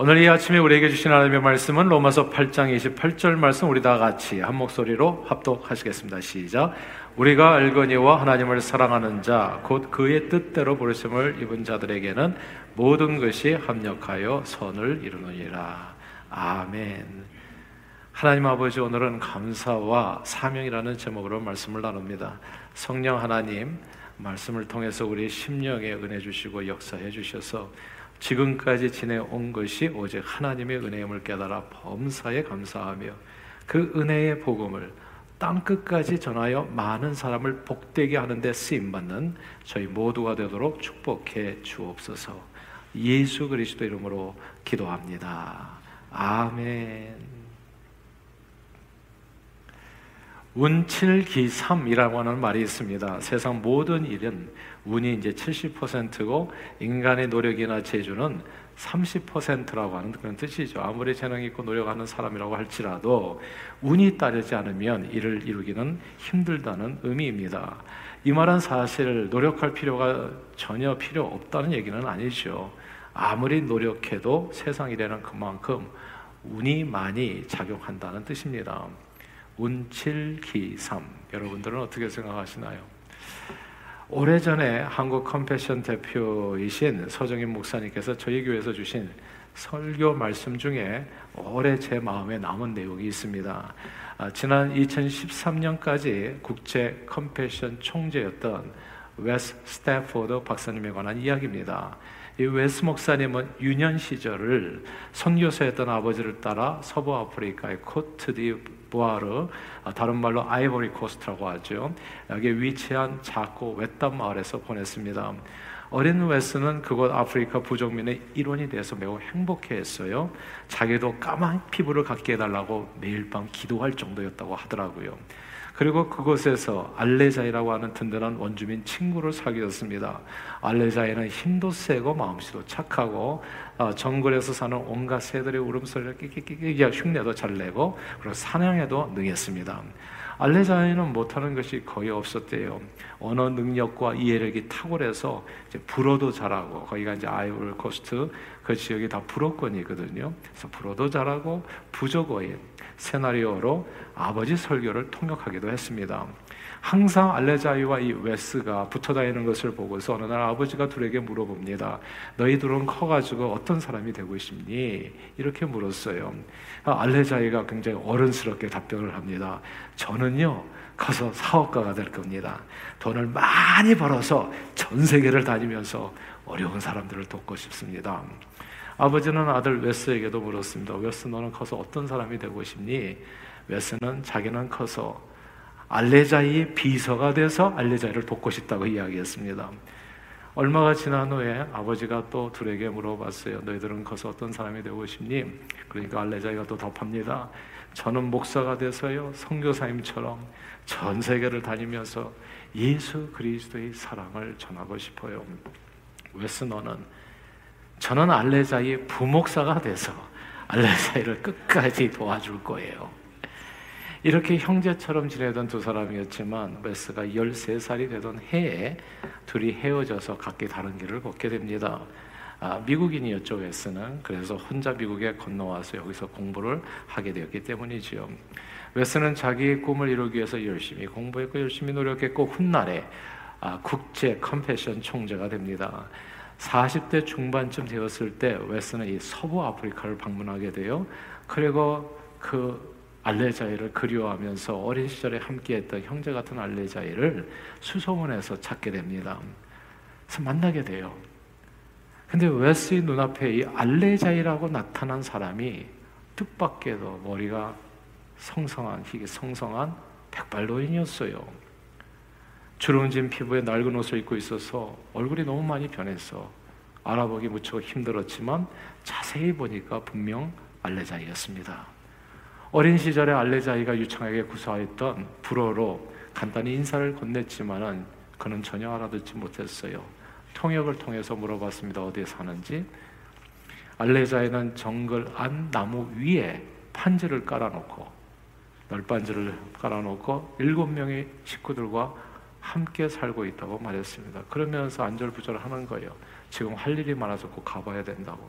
오늘 이 아침에 우리에게 주신 하나님의 말씀은 로마서 8장 28절 말씀 우리 다 같이 한 목소리로 합독하시겠습니다. 시작. 우리가 알거니와 하나님을 사랑하는 자, 곧 그의 뜻대로 부르심을 입은 자들에게는 모든 것이 합력하여 선을 이루느니라. 아멘. 하나님 아버지 오늘은 감사와 사명이라는 제목으로 말씀을 나눕니다. 성령 하나님 말씀을 통해서 우리 심령에 은혜 주시고 역사해 주셔서 지금까지 지내온 것이 오직 하나님의 은혜임을 깨달아 범사에 감사하며 그 은혜의 복음을 땅 끝까지 전하여 많은 사람을 복되게 하는데 쓰임 받는 저희 모두가 되도록 축복해 주옵소서. 예수 그리스도 이름으로 기도합니다. 아멘. 운칠기삼이라고 하는 말이 있습니다. 세상 모든 일은 운이 이제 70%고 인간의 노력이나 재주는 30%라고 하는 그런 뜻이죠. 아무리 재능 있고 노력하는 사람이라고 할지라도 운이 따르지 않으면 이를 이루기는 힘들다는 의미입니다. 이 말은 사실 노력할 필요가 전혀 필요 없다는 얘기는 아니죠. 아무리 노력해도 세상 일에는 그만큼 운이 많이 작용한다는 뜻입니다. 운칠기삼 여러분들은 어떻게 생각하시나요? 오래전에 한국 Compassion 대표이신 서정인 목사님께서 저희 교회에서 주신 설교 말씀 중에 오래 제 마음에 남은 내용이 있습니다. 아, 지난 2013년까지 국제 Compassion 총재였던 웨스 스태포드 박사님에 관한 이야기입니다. 이 웨스 목사님은 유년 시절을 선교사였던 아버지를 따라 서부 아프리카의 코트디 부아르, 아, 다른 말로 Ivory Coast라고 하죠. 여기 위치한 작고 외딴 마을에서 보냈습니다. 어린 웨스는 그곳 아프리카 부족민의 일원이 돼서 매우 행복해했어요. 자기도 까만 피부를 갖게 해달라고 매일 밤 기도할 정도였다고 하더라고요. 그리고 그곳에서 알레자이라고 하는 든든한 원주민 친구를 사귀었습니다. 알레자이는 힘도 세고 마음씨도 착하고 어, 정글에서 사는 온갖 새들의 울음소리를 끼끼끼끼 흉내도 잘 내고 그리고 사냥에도 능했습니다. 알레자이는 못하는 것이 거의 없었대요. 언어 능력과 이해력이 탁월해서 이제 불어도 잘하고 거기가 이제 Ivory Coast 그 지역이 다 불어권이거든요. 그래서 불어도 잘하고 부족어인 세나리어로 아버지 설교를 통역하기도 했습니다. 항상 알레자이와 이 웨스가 붙어 다니는 것을 보고서 어느 날 아버지가 둘에게 물어봅니다. 너희들은 커가지고 어떤 사람이 되고 싶니? 이렇게 물었어요. 알레자이가 굉장히 어른스럽게 답변을 합니다. 저는요, 커서 사업가가 될 겁니다. 돈을 많이 벌어서 전 세계를 다니면서 어려운 사람들을 돕고 싶습니다. 아버지는 아들 웨스에게도 물었습니다. 웨스 너는 커서 어떤 사람이 되고 싶니? 웨스는 자기는 커서 알레자이의 비서가 돼서 알레자이를 돕고 싶다고 이야기했습니다. 얼마가 지난 후에 아버지가 또 둘에게 물어봤어요. 너희들은 커서 어떤 사람이 되고 싶니? 그러니까 알레자이가 또 답합니다. 저는 목사가 돼서요, 성교사님처럼 전 세계를 다니면서 예수 그리스도의 사랑을 전하고 싶어요. 웨스 너는 저는 알레자이의 부목사가 돼서 알레자이를 끝까지 도와줄 거예요. 이렇게 형제처럼 지내던 두 사람이었지만 웨스가 13살이 되던 해에 둘이 헤어져서 각기 다른 길을 걷게 됩니다. 아, 미국인이었죠, 웨스는. 그래서 혼자 미국에 건너와서 여기서 공부를 하게 되었기 때문이지요. 웨스는 자기의 꿈을 이루기 위해서 열심히 공부했고 열심히 노력했고 훗날에 아, 국제 컴패션 총재가 됩니다. 40대 중반쯤 되었을 때 웨스는 이 서부 아프리카를 방문하게 돼요. 그리고 그 알레자이를 그리워하면서 어린 시절에 함께했던 형제 같은 알레자이를 수소문에서 찾게 됩니다. 그래서 만나게 돼요. 근데 웨스의 눈앞에 이 알레자이라고 나타난 사람이 뜻밖에도 머리가 성성한 희게 성성한 백발노인이었어요. 주름진 피부에 낡은 옷을 입고 있어서 얼굴이 너무 많이 변했어. 알아보기 무척 힘들었지만 자세히 보니까 분명 알레자이였습니다. 어린 시절에 알레자이가 유창하게 구사했던 불어로 간단히 인사를 건넸지만은 그는 전혀 알아듣지 못했어요. 통역을 통해서 물어봤습니다. 어디에 사는지. 알레자이는 정글 안 나무 위에 판지를 깔아놓고 널빤지를 깔아놓고 일곱 명의 식구들과 함께 살고 있다고 말했습니다. 그러면서 안절부절하는 거예요. 지금 할 일이 많아서 꼭 가봐야 된다고.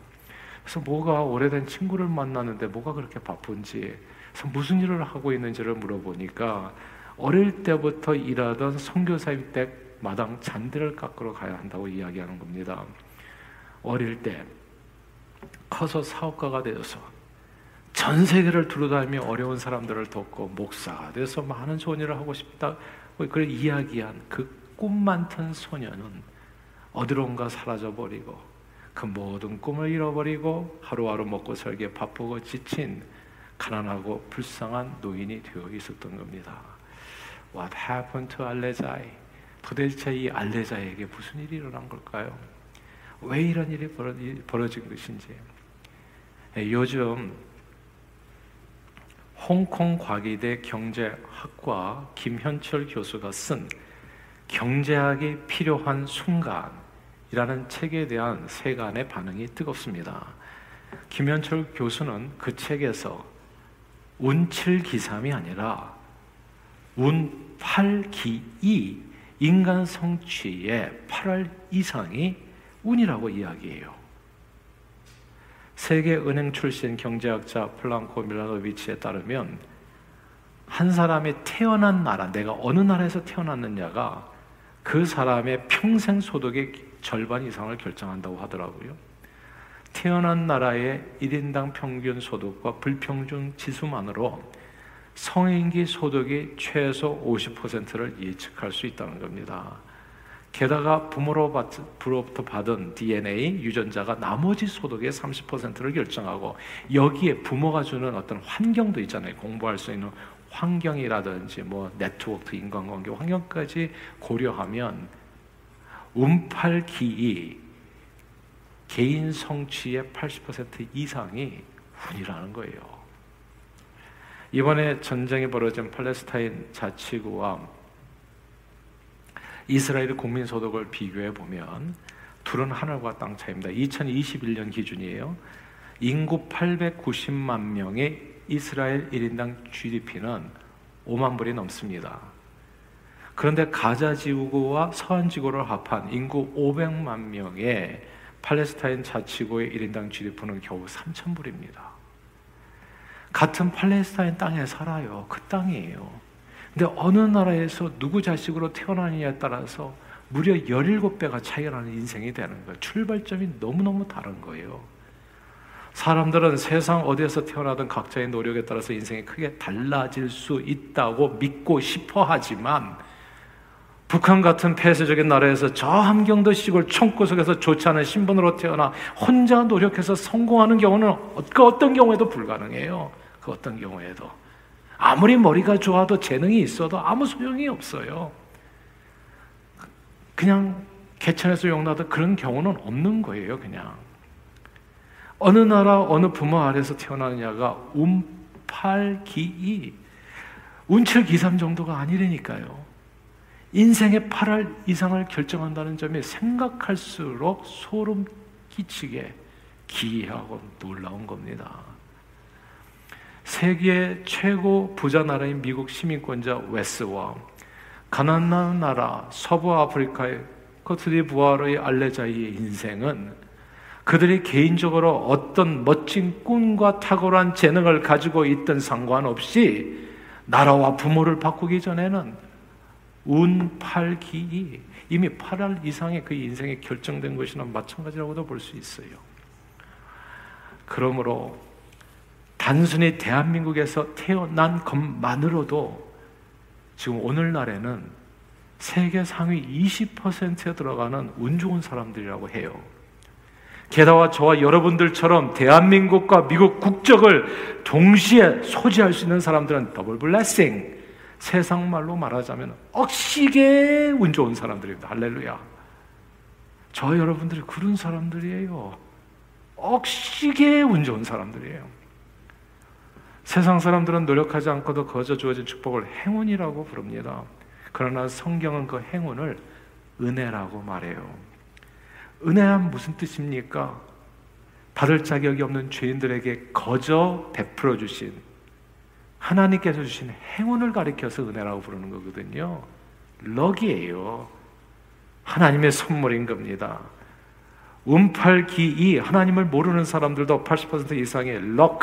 그래서 뭐가 오래된 친구를 만나는데 뭐가 그렇게 바쁜지, 그래서 무슨 일을 하고 있는지를 물어보니까 어릴 때부터 일하던 선교사님 댁 마당 잔디를 깎으러 가야 한다고 이야기하는 겁니다. 어릴 때 커서 사업가가 되어서 전 세계를 두루다니며 어려운 사람들을 돕고 목사가 돼서 많은 좋은 일을 하고 싶다. 그걸 이야기한 그 꿈 많던 소년은 어디론가 사라져 버리고 그 모든 꿈을 잃어버리고 하루하루 먹고 살기에 바쁘고 지친 가난하고 불쌍한 노인이 되어 있었던 겁니다. What happened to 알레자이? 도대체 이 알레자에게 무슨 일이 일어난 걸까요? 왜 이런 일이 벌어진 것인지. 예, 요즘 홍콩 과기대 경제학과 김현철 교수가 쓴 경제학이 필요한 순간 이라는 책에 대한 세간의 반응이 뜨겁습니다. 김현철 교수는 그 책에서 운칠기삼이 아니라 운팔기이 인간 성취의 8월 이상이 운이라고 이야기해요. 세계은행 출신 경제학자 플랑코 밀라노비치에 따르면 한 사람이 태어난 나라, 내가 어느 나라에서 태어났느냐가 그 사람의 평생 소득의 절반 이상을 결정한다고 하더라고요. 태어난 나라의 1인당 평균 소득과 불평등 지수만으로 성인기 소득이 최소 50%를 예측할 수 있다는 겁니다. 게다가 부모로부터 받은 DNA 유전자가 나머지 소득의 30%를 결정하고 여기에 부모가 주는 어떤 환경도 있잖아요. 공부할 수 있는 환경이라든지 뭐 네트워크, 인간관계 환경까지 고려하면 운팔기이 개인 성취의 80% 이상이 운이라는 거예요. 이번에 전쟁이 벌어진 팔레스타인 자치구와 이스라엘 국민 소득을 비교해 보면 둘은 하늘과 땅 차이입니다. 2021년 기준이에요. 인구 890만 명의 이스라엘 1인당 GDP는 5만 불이 넘습니다. 그런데 가자 지구와 서한 지구를 합한 인구 500만 명의 팔레스타인 자치구의 1인당 GDP는 겨우 3천 불입니다. 같은 팔레스타인 땅에 살아요. 그 땅이에요. 근데 어느 나라에서 누구 자식으로 태어나느냐에 따라서 무려 17배가 차이가 나는 인생이 되는 거예요. 출발점이 너무너무 다른 거예요. 사람들은 세상 어디에서 태어나든 각자의 노력에 따라서 인생이 크게 달라질 수 있다고 믿고 싶어 하지만 북한 같은 폐쇄적인 나라에서 저 함경도 시골 총구석에서 좋지 않은 신분으로 태어나 혼자 노력해서 성공하는 경우는 그 어떤 경우에도 불가능해요. 그 어떤 경우에도. 아무리 머리가 좋아도 재능이 있어도 아무 소용이 없어요. 그냥 개천에서 용나도 그런 경우는 없는 거예요, 그냥. 어느 나라, 어느 부모 아래서 태어나느냐가 운팔기이, 운칠기삼 정도가 아니라니까요. 인생의 8할 이상을 결정한다는 점이 생각할수록 소름 끼치게 기이하고 놀라운 겁니다. 세계 최고 부자 나라인 미국 시민권자 웨스와 가난한 나라 서부 아프리카의 코트디부아르의 알레자이의 인생은 그들이 개인적으로 어떤 멋진 꿈과 탁월한 재능을 가지고 있던 상관없이 나라와 부모를 바꾸기 전에는 운 팔기 이미 8할 이상의 그 인생이 결정된 것이나 마찬가지라고도 볼 수 있어요. 그러므로 단순히 대한민국에서 태어난 것만으로도 지금 오늘날에는 세계 상위 20%에 들어가는 운 좋은 사람들이라고 해요. 게다가 저와 여러분들처럼 대한민국과 미국 국적을 동시에 소지할 수 있는 사람들은 더블 블레싱. 세상 말로 말하자면 억시게 운 좋은 사람들입니다. 할렐루야. 저 여러분들이 그런 사람들이에요. 억시게 운 좋은 사람들이에요. 세상 사람들은 노력하지 않고도 거저 주어진 축복을 행운이라고 부릅니다. 그러나 성경은 그 행운을 은혜라고 말해요. 은혜란 무슨 뜻입니까? 받을 자격이 없는 죄인들에게 거저 베풀어 주신 하나님께서 주신 행운을 가리켜서 은혜라고 부르는 거거든요. 럭이에요. 하나님의 선물인 겁니다. 운팔기이 하나님을 모르는 사람들도 80% 이상의 럭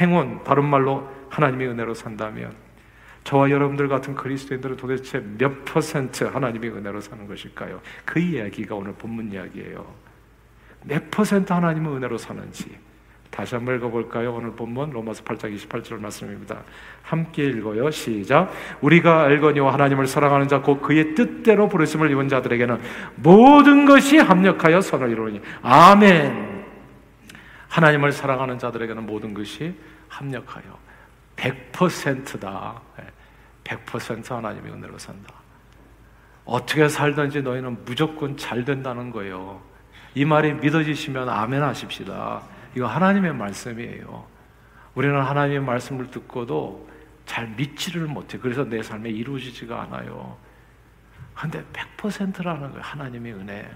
행운 다른 말로 하나님의 은혜로 산다면 저와 여러분들 같은 그리스도인들은 도대체 몇 퍼센트 하나님의 은혜로 사는 것일까요? 그 이야기가 오늘 본문 이야기예요. 몇 퍼센트 하나님의 은혜로 사는지 다시 한번 읽어볼까요? 오늘 본문 로마서 8장 28절 말씀입니다. 함께 읽어요. 시작. 우리가 알거니와 하나님을 사랑하는 자곧 그의 뜻대로 부르심을 입은 자들에게는 모든 것이 합력하여 선을 이루니 아멘. 하나님을 사랑하는 자들에게는 모든 것이 합력하여 100%다. 100% 하나님의 은혜로 산다. 어떻게 살든지 너희는 무조건 잘 된다는 거예요. 이 말이 믿어지시면 아멘 하십시다. 이거 하나님의 말씀이에요. 우리는 하나님의 말씀을 듣고도 잘 믿지를 못해. 그래서 내 삶에 이루어지지가 않아요. 근데 100%라는 거예요. 하나님의 은혜.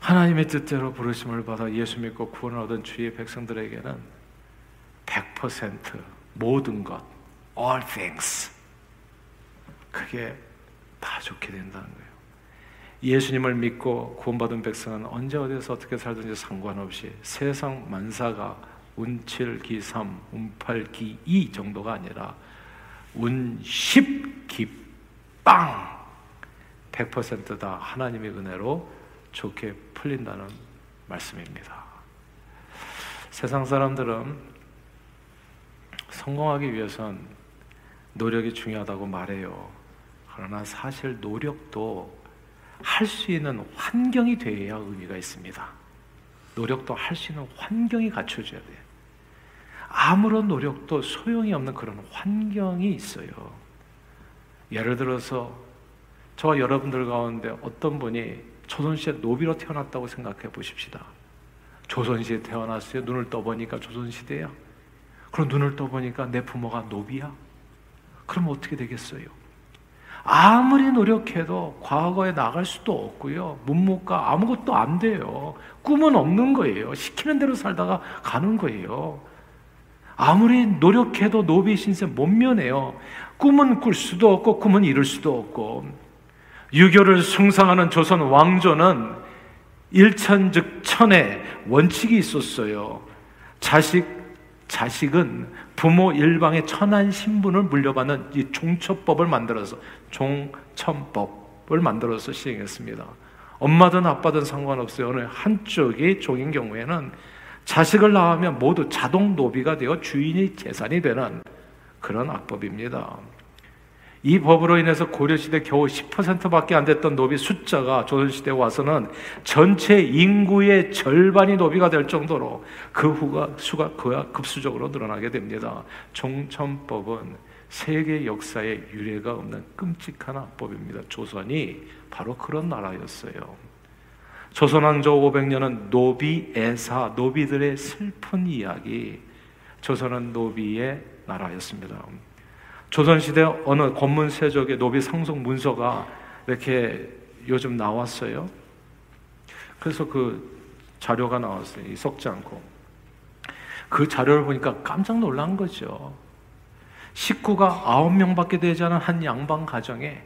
하나님의 뜻대로 부르심을 받아 예수 믿고 구원을 얻은 주의 백성들에게는 100% 모든 것, all things. 그게 다 좋게 된다는 거예요. 예수님을 믿고 구원받은 백성은 언제 어디서 어떻게 살든지 상관없이 세상 만사가 운칠기삼, 운팔기이 정도가 아니라 운십기 빵 100%다 하나님의 은혜로 좋게 풀린다는 말씀입니다. 세상 사람들은 성공하기 위해선 노력이 중요하다고 말해요. 그러나 사실 노력도 할 수 있는 환경이 되어야 의미가 있습니다. 노력도 할 수 있는 환경이 갖춰져야 돼요. 아무런 노력도 소용이 없는 그런 환경이 있어요. 예를 들어서 저와 여러분들 가운데 어떤 분이 조선시대 노비로 태어났다고 생각해 보십시다. 조선시대에 태어났어요. 눈을 떠보니까 조선시대야. 그럼 눈을 떠보니까 내 부모가 노비야? 그럼 어떻게 되겠어요? 아무리 노력해도 과거에 나갈 수도 없고요. 문무과 아무것도 안 돼요. 꿈은 없는 거예요. 시키는 대로 살다가 가는 거예요. 아무리 노력해도 노비 신세 못 면해요. 꿈은 꿀 수도 없고 꿈은 이룰 수도 없고 유교를 숭상하는 조선 왕조는 일천 즉 천의 원칙이 있었어요. 자식 자식은 부모 일방의 천한 신분을 물려받는 이 종처법을 만들어서 종천법을 만들어서 시행했습니다. 엄마든 아빠든 상관없어요. 어느 한쪽이 종인 경우에는 자식을 낳으면 모두 자동 노비가 되어 주인이 재산이 되는 그런 악법입니다. 이 법으로 인해서 고려시대 겨우 10%밖에 안 됐던 노비 숫자가 조선시대에 와서는 전체 인구의 절반이 노비가 될 정도로 그 수가 기하급수적으로 늘어나게 됩니다. 종천법은 세계 역사에 유례가 없는 끔찍한 악법입니다. 조선이 바로 그런 나라였어요. 조선왕조 500년은 노비 애사, 노비들의 슬픈 이야기. 조선은 노비의 나라였습니다. 조선시대 어느 권문 세족의 노비 상속 문서가 이렇게 요즘 나왔어요. 그래서 그 자료가 나왔어요. 썩지 않고. 그 자료를 보니까 깜짝 놀란 거죠. 식구가 9명 밖에 되지 않은 한 양반 가정에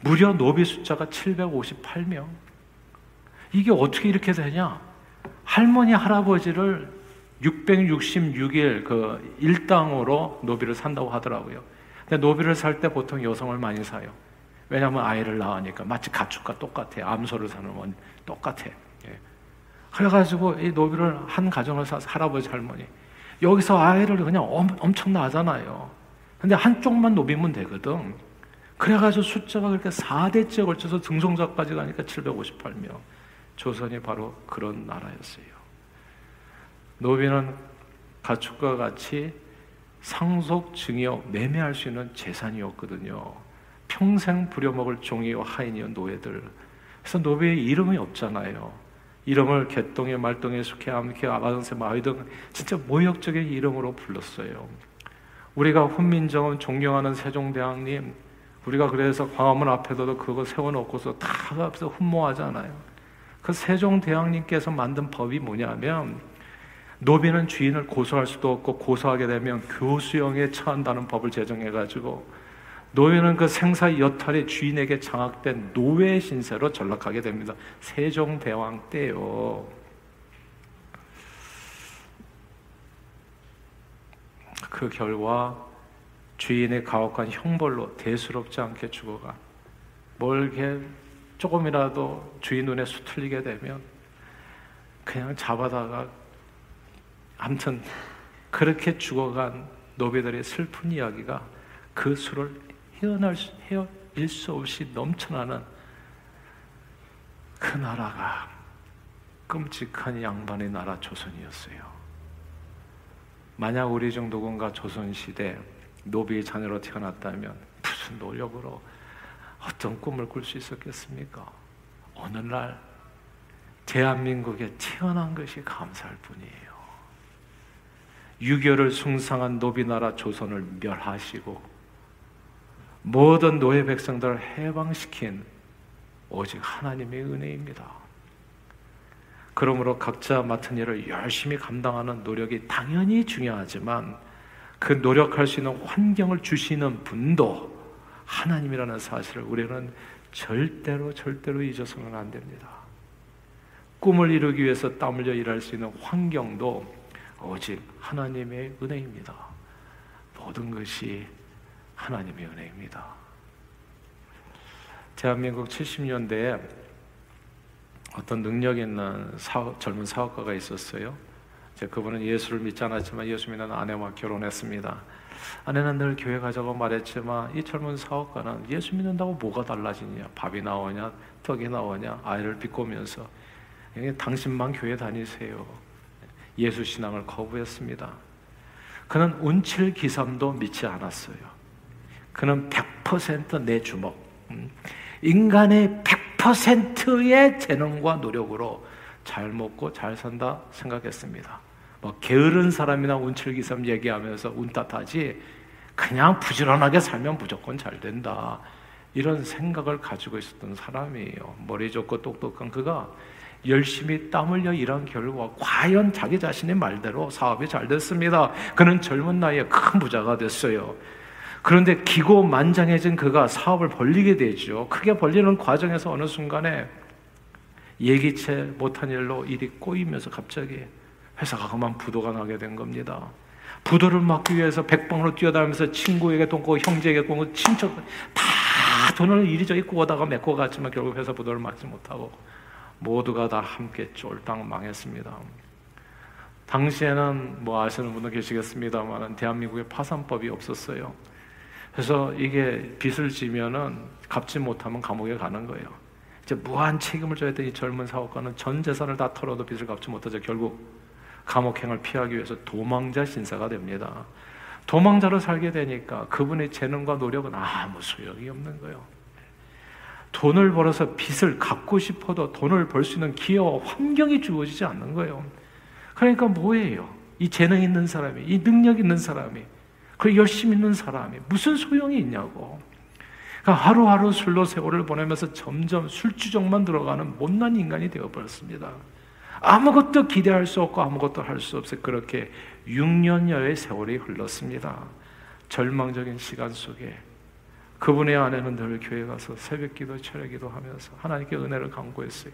무려 노비 숫자가 758명. 이게 어떻게 이렇게 되냐? 할머니, 할아버지를 666일 그 일당으로 노비를 산다고 하더라고요. 근데 노비를 살 때 보통 여성을 많이 사요. 왜냐하면 아이를 낳으니까 마치 가축과 똑같아. 암소를 사는 건 똑같아. 예. 그래가지고 이 노비를 한 가정을 사서 할아버지 할머니 여기서 아이를 그냥 엄, 엄청 낳잖아요. 근데 한쪽만 노비면 되거든. 그래가지고 숫자가 그렇게 4대째 걸쳐서 등송자까지 가니까 758명. 조선이 바로 그런 나라였어요. 노비는 가축과 같이 상속, 증여, 매매할 수 있는 재산이었거든요. 평생 부려먹을 종이요, 하인이요, 노예들. 그래서 노비의 이름이 없잖아요. 이름을 개똥에, 말똥에, 숙해, 암캐, 아바등세, 마위 등 진짜 모욕적인 이름으로 불렀어요. 우리가 훈민정음 존경하는 세종대왕님, 우리가 그래서 광화문 앞에도 그거 세워놓고서 다 앞에서 훈모하잖아요. 그 세종대왕님께서 만든 법이 뭐냐면 노비는 주인을 고소할 수도 없고 고소하게 되면 교수형에 처한다는 법을 제정해 가지고 노예는 그 생사 여탈의 주인에게 장악된 노예 신세로 전락하게 됩니다. 세종 대왕 때요. 그 결과 주인의 가혹한 형벌로 대수롭지 않게 죽어가 뭘 이렇게 조금이라도 주인 눈에 수틀리게 되면 그냥 잡아다가 아무튼 그렇게 죽어간 노비들의 슬픈 이야기가 그 수를 헤어날 수, 헤어일 수 없이 넘쳐나는 그 나라가 끔찍한 양반의 나라 조선이었어요. 만약 우리 중 누군가 조선시대 노비의 자녀로 태어났다면 무슨 노력으로 어떤 꿈을 꿀 수 있었겠습니까? 어느 날 대한민국에 태어난 것이 감사할 뿐이에요. 유교를 숭상한 노비나라 조선을 멸하시고 모든 노예 백성들을 해방시킨 오직 하나님의 은혜입니다. 그러므로 각자 맡은 일을 열심히 감당하는 노력이 당연히 중요하지만 그 노력할 수 있는 환경을 주시는 분도 하나님이라는 사실을 우리는 절대로 절대로 잊어서는 안 됩니다. 꿈을 이루기 위해서 땀 흘려 일할 수 있는 환경도 오직 하나님의 은혜입니다. 모든 것이 하나님의 은혜입니다. 대한민국 70년대에 어떤 능력 있는 사업, 젊은 사업가가 있었어요. 그분은 예수를 믿지 않았지만 예수 믿는 아내와 결혼했습니다. 아내는 늘 교회 가자고 말했지만 이 젊은 사업가는 예수 믿는다고 뭐가 달라지냐? 밥이 나오냐? 떡이 나오냐? 아이를 비꼬면서 당신만 교회 다니세요. 예수 신앙을 거부했습니다. 그는 운칠 기삼도 믿지 않았어요. 그는 100%내 주먹, 음, 인간의 100%의 재능과 노력으로 잘 먹고 잘 산다 생각했습니다. 뭐 게으른 사람이나 운칠기삼 얘기하면서 운탓하지 그냥 부지런하게 살면 무조건 잘 된다. 이런 생각을 가지고 있었던 사람이에요. 머리 좋고 똑똑한 그가 열심히 땀 흘려 일한 결과 과연 자기 자신의 말대로 사업이 잘 됐습니다. 그는 젊은 나이에 큰 부자가 됐어요. 그런데 기고만장해진 그가 사업을 벌리게 되죠. 크게 벌리는 과정에서 어느 순간에 예기치 못한 일로 일이 꼬이면서 갑자기 회사가 그만 부도가 나게 된 겁니다. 부도를 막기 위해서 백방으로 뛰어다니면서 친구에게 돈 꾸고 형제에게 꾸고 친척 다 돈을 이리저리 꾸어다가 메꿔 갔지만 결국 회사 부도를 막지 못하고 모두가 다 함께 쫄딱 망했습니다. 당시에는 뭐 아시는 분도 계시겠습니다만 대한민국에 파산법이 없었어요. 그래서 이게 빚을 지면은 갚지 못하면 감옥에 가는 거예요. 이제 무한 책임을 져야 되는 이 젊은 사업가는 전 재산을 다 털어도 빚을 갚지 못하죠. 결국 감옥행을 피하기 위해서 도망자 신사가 됩니다. 도망자로 살게 되니까 그분의 재능과 노력은 아무 소용이 없는 거예요. 돈을 벌어서 빚을 갚고 싶어도 돈을 벌 수 있는 기회와 환경이 주어지지 않는 거예요. 그러니까 뭐예요? 이 재능 있는 사람이, 이 능력 있는 사람이, 그 열심 있는 사람이 무슨 소용이 있냐고. 그러니까 하루하루 술로 세월을 보내면서 점점 술주정만 들어가는 못난 인간이 되어버렸습니다. 아무것도 기대할 수 없고 아무것도 할 수 없어 그렇게 6년여의 세월이 흘렀습니다. 절망적인 시간 속에 그분의 아내는 늘 교회 가서 새벽기도 철야기도 하면서 하나님께 은혜를 간구했어요.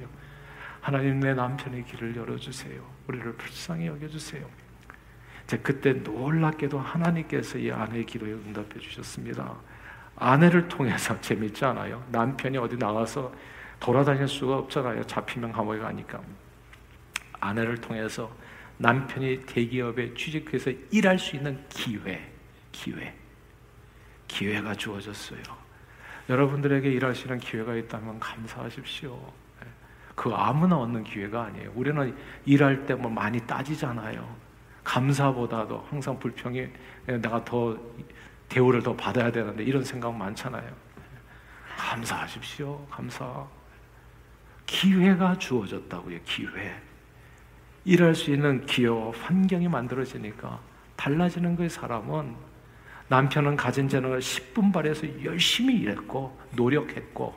하나님 내 남편의 길을 열어주세요. 우리를 불쌍히 여겨주세요. 이제 그때 놀랍게도 하나님께서 이 아내의 기도에 응답해 주셨습니다. 아내를 통해서 재밌지 않아요? 남편이 어디 나가서 돌아다닐 수가 없잖아요. 잡히면 감옥에 가니까. 아내를 통해서 남편이 대기업에 취직해서 일할 수 있는 기회, 기회. 기회가 주어졌어요. 여러분들에게 일하시는 기회가 있다면 감사하십시오. 예. 그 아무나 얻는 기회가 아니에요. 우리는 일할 때 뭐 많이 따지잖아요. 감사보다도 항상 불평이 내가 더 대우를 더 받아야 되는데 이런 생각 많잖아요. 감사하십시오. 감사. 기회가 주어졌다고요. 기회. 일할 수 있는 기회와 환경이 만들어지니까 달라지는 거예요. 사람은 남편은 가진 재능을 10분 발해서 열심히 일했고 노력했고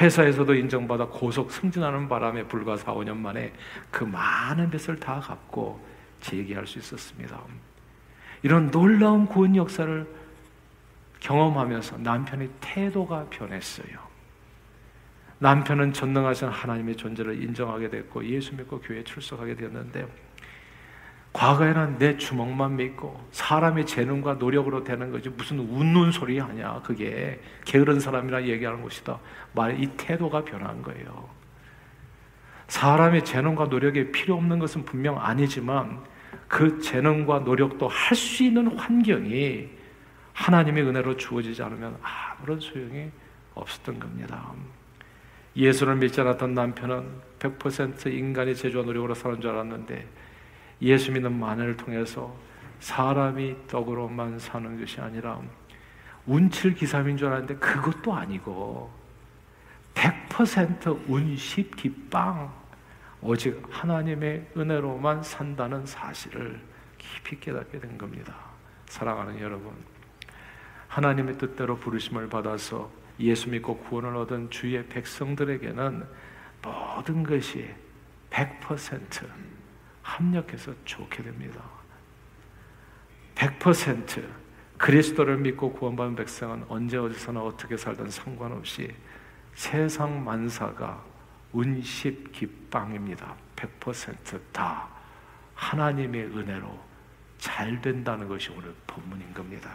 회사에서도 인정받아 고속 승진하는 바람에 불과 4, 5년 만에 그 많은 빚을 다 갚고 재기할 수 있었습니다. 이런 놀라운 구원 역사를 경험하면서 남편의 태도가 변했어요. 남편은 전능하신 하나님의 존재를 인정하게 됐고 예수 믿고 교회에 출석하게 되었는데 과거에는 내 주먹만 믿고 사람의 재능과 노력으로 되는 거지 무슨 웃는 소리 아니야 그게. 게으른 사람이라 얘기하는 것이다. 말 이 태도가 변한 거예요. 사람의 재능과 노력이 필요 없는 것은 분명 아니지만 그 재능과 노력도 할 수 있는 환경이 하나님의 은혜로 주어지지 않으면 아무런 소용이 없었던 겁니다. 예수를 믿지 않았던 남편은 100% 인간의 제주와 노력으로 사는 줄 알았는데 예수 믿는 만을 통해서 사람이 떡으로만 사는 것이 아니라 운칠 기삼인 줄 알았는데 그것도 아니고 100% 운십 기빵 오직 하나님의 은혜로만 산다는 사실을 깊이 깨닫게 된 겁니다. 사랑하는 여러분, 하나님의 뜻대로 부르심을 받아서 예수 믿고 구원을 얻은 주의 백성들에게는 모든 것이 100% 합력해서 좋게 됩니다. 100% 그리스도를 믿고 구원받은 백성은 언제 어디서나 어떻게 살든 상관없이 세상 만사가 운십 기빵입니다. 100%다 하나님의 은혜로 잘 된다는 것이 오늘 본문인 겁니다.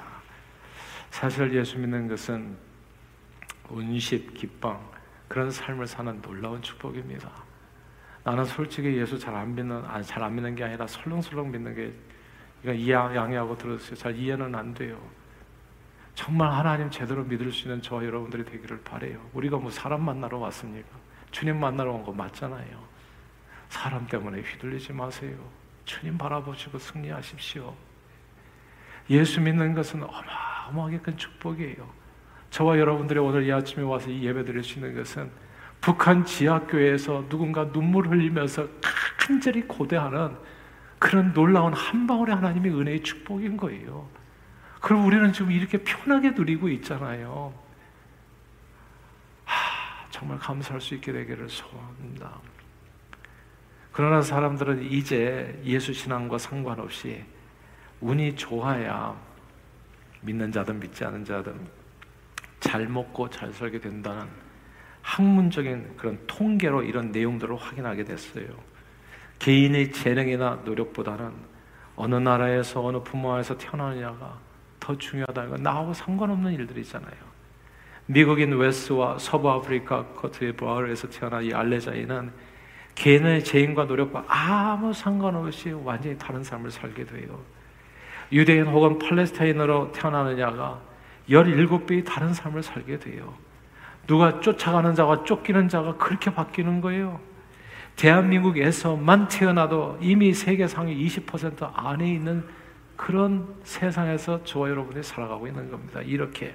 사실 예수 믿는 것은 운십 기빵 그런 삶을 사는 놀라운 축복입니다. 나는 솔직히 예수 잘 안 믿는 아니 잘 안 믿는 게 아니라 설렁설렁 믿는 게 그러니까 양해하고 들었어요. 잘 이해는 안 돼요. 정말 하나님 제대로 믿을 수 있는 저와 여러분들이 되기를 바래요. 우리가 뭐 사람 만나러 왔습니까? 주님 만나러 온 거 맞잖아요. 사람 때문에 휘둘리지 마세요. 주님 바라보시고 승리하십시오. 예수 믿는 것은 어마어마하게 큰 축복이에요. 저와 여러분들이 오늘 이 아침에 와서 이 예배 드릴 수 있는 것은 북한 지하교회에서 누군가 눈물 흘리면서 간절히 고대하는 그런 놀라운 한 방울의 하나님의 은혜의 축복인 거예요. 그럼 우리는 지금 이렇게 편하게 누리고 있잖아요. 하, 정말 감사할 수 있게 되기를 소원합니다. 그러나 사람들은 이제 예수 신앙과 상관없이 운이 좋아야 믿는 자든 믿지 않은 자든 잘 먹고 잘 살게 된다는 학문적인 그런 통계로 이런 내용들을 확인하게 됐어요. 개인의 재능이나 노력보다는 어느 나라에서 어느 부모 에서 태어나느냐가 더 중요하다. 이거 나하고 상관없는 일들이잖아요. 미국인 웨스와 서부 아프리카 커트디부아르에서 태어난 이 알레자이는 개인의 재능과 노력과 아무 상관없이 완전히 다른 삶을 살게 돼요. 유대인 혹은 팔레스타인으로 태어나느냐가 17배의 다른 삶을 살게 돼요. 누가 쫓아가는 자와 쫓기는 자가 그렇게 바뀌는 거예요. 대한민국에서만 태어나도 이미 세계 상위 20% 안에 있는 그런 세상에서 저와 여러분이 살아가고 있는 겁니다. 이렇게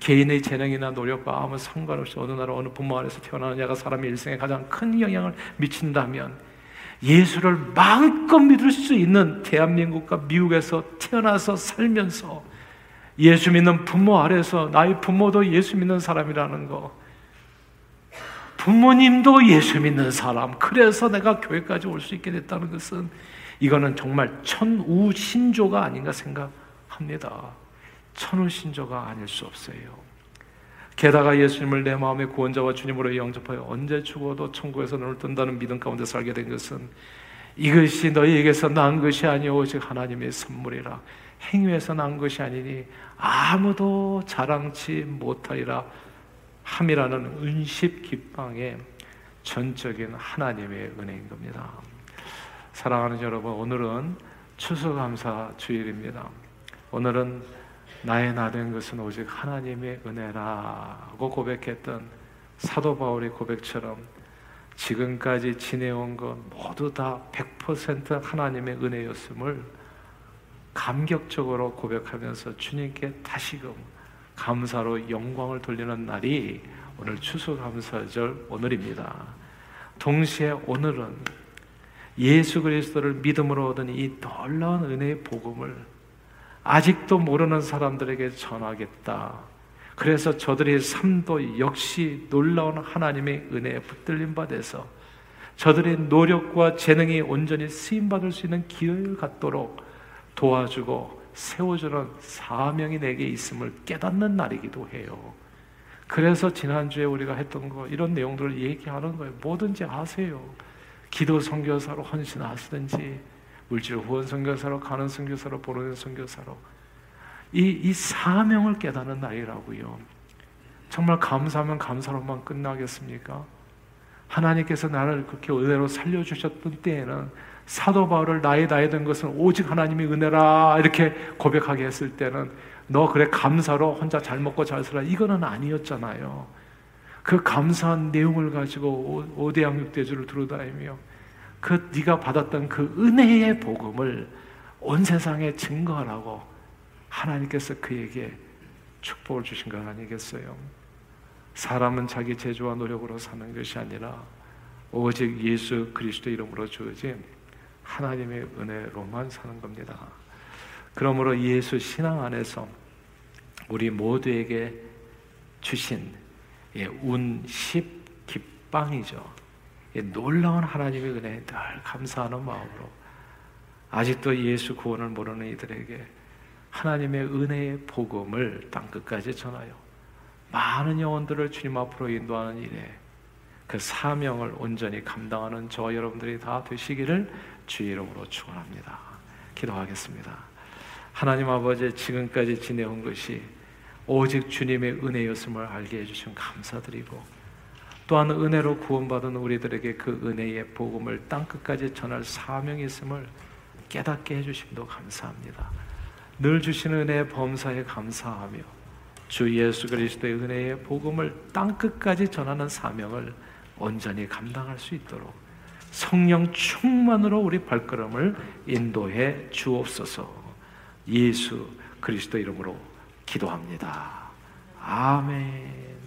개인의 재능이나 노력과 아무 상관없이 어느 나라 어느 부모 안에서 태어나느냐가 사람의 일생에 가장 큰 영향을 미친다면 예수를 마음껏 믿을 수 있는 대한민국과 미국에서 태어나서 살면서 예수 믿는 부모 아래서 나의 부모도 예수 믿는 사람이라는 거. 부모님도 예수 믿는 사람. 그래서 내가 교회까지 올 수 있게 됐다는 것은 이거는 정말 천우신조가 아닌가 생각합니다. 천우신조가 아닐 수 없어요. 게다가 예수님을 내 마음의 구원자와 주님으로 영접하여 언제 죽어도 천국에서 눈을 뜬다는 믿음 가운데 살게 된 것은 이것이 너희에게서 난 것이 아니오 오직 하나님의 선물이라 행위에서 난 것이 아니니 아무도 자랑치 못하리라 함이라는 은십 기방의 전적인 하나님의 은혜인 겁니다. 사랑하는 여러분, 오늘은 추수감사 주일입니다. 오늘은 나의 나된 것은 오직 하나님의 은혜라고 고백했던 사도 바울의 고백처럼 지금까지 지내온 것 모두 다 100% 하나님의 은혜였음을 감격적으로 고백하면서 주님께 다시금 감사로 영광을 돌리는 날이 오늘 추수감사절 오늘입니다. 동시에 오늘은 예수 그리스도를 믿음으로 얻은 이 놀라운 은혜의 복음을 아직도 모르는 사람들에게 전하겠다. 그래서 저들의 삶도 역시 놀라운 하나님의 은혜에 붙들림 받아서 저들의 노력과 재능이 온전히 쓰임 받을 수 있는 기회를 갖도록 도와주고 세워주는 사명이 내게 있음을 깨닫는 날이기도 해요. 그래서 지난주에 우리가 했던 거 이런 내용들을 얘기하는 거예요. 뭐든지 하세요. 기도 선교사로 헌신하시든지 물질 후원 선교사로 가는 선교사로 보내는 선교사로 이, 이 사명을 깨닫는 날이라고요. 정말 감사하면 감사로만 끝나겠습니까? 하나님께서 나를 그렇게 은혜로 살려주셨던 때에는 사도 바울을 나이 된 것은 오직 하나님의 은혜라 이렇게 고백하게 했을 때는 너 그래 감사로 혼자 잘 먹고 잘 살아 이거는 아니었잖아요. 그 감사한 내용을 가지고 오대양 육대주를 두루다니며 그 네가 받았던 그 은혜의 복음을 온 세상에 증거하라고 하나님께서 그에게 축복을 주신 것 아니겠어요? 사람은 자기 재주와 노력으로 사는 것이 아니라 오직 예수 그리스도 이름으로 주어진 하나님의 은혜로만 사는 겁니다. 그러므로 예수 신앙 안에서 우리 모두에게 주신 예, 운십 기빵이죠. 예, 놀라운 하나님의 은혜에 늘 감사하는 마음으로 아직도 예수 구원을 모르는 이들에게 하나님의 은혜의 복음을 땅 끝까지 전하여 많은 영혼들을 주님 앞으로 인도하는 일에 그 사명을 온전히 감당하는 저 여러분들이 다 되시기를 주의 이름으로 축원합니다. 기도하겠습니다. 하나님 아버지 지금까지 지내온 것이 오직 주님의 은혜였음을 알게 해주신 감사드리고 또한 은혜로 구원받은 우리들에게 그 은혜의 복음을 땅 끝까지 전할 사명이 있음을 깨닫게 해주심도 감사합니다. 늘 주시는 은혜의 범사에 감사하며 주 예수 그리스도의 은혜의 복음을 땅 끝까지 전하는 사명을 온전히 감당할 수 있도록 성령 충만으로 우리 발걸음을 인도해 주옵소서. 예수 그리스도 이름으로 기도합니다. 아멘.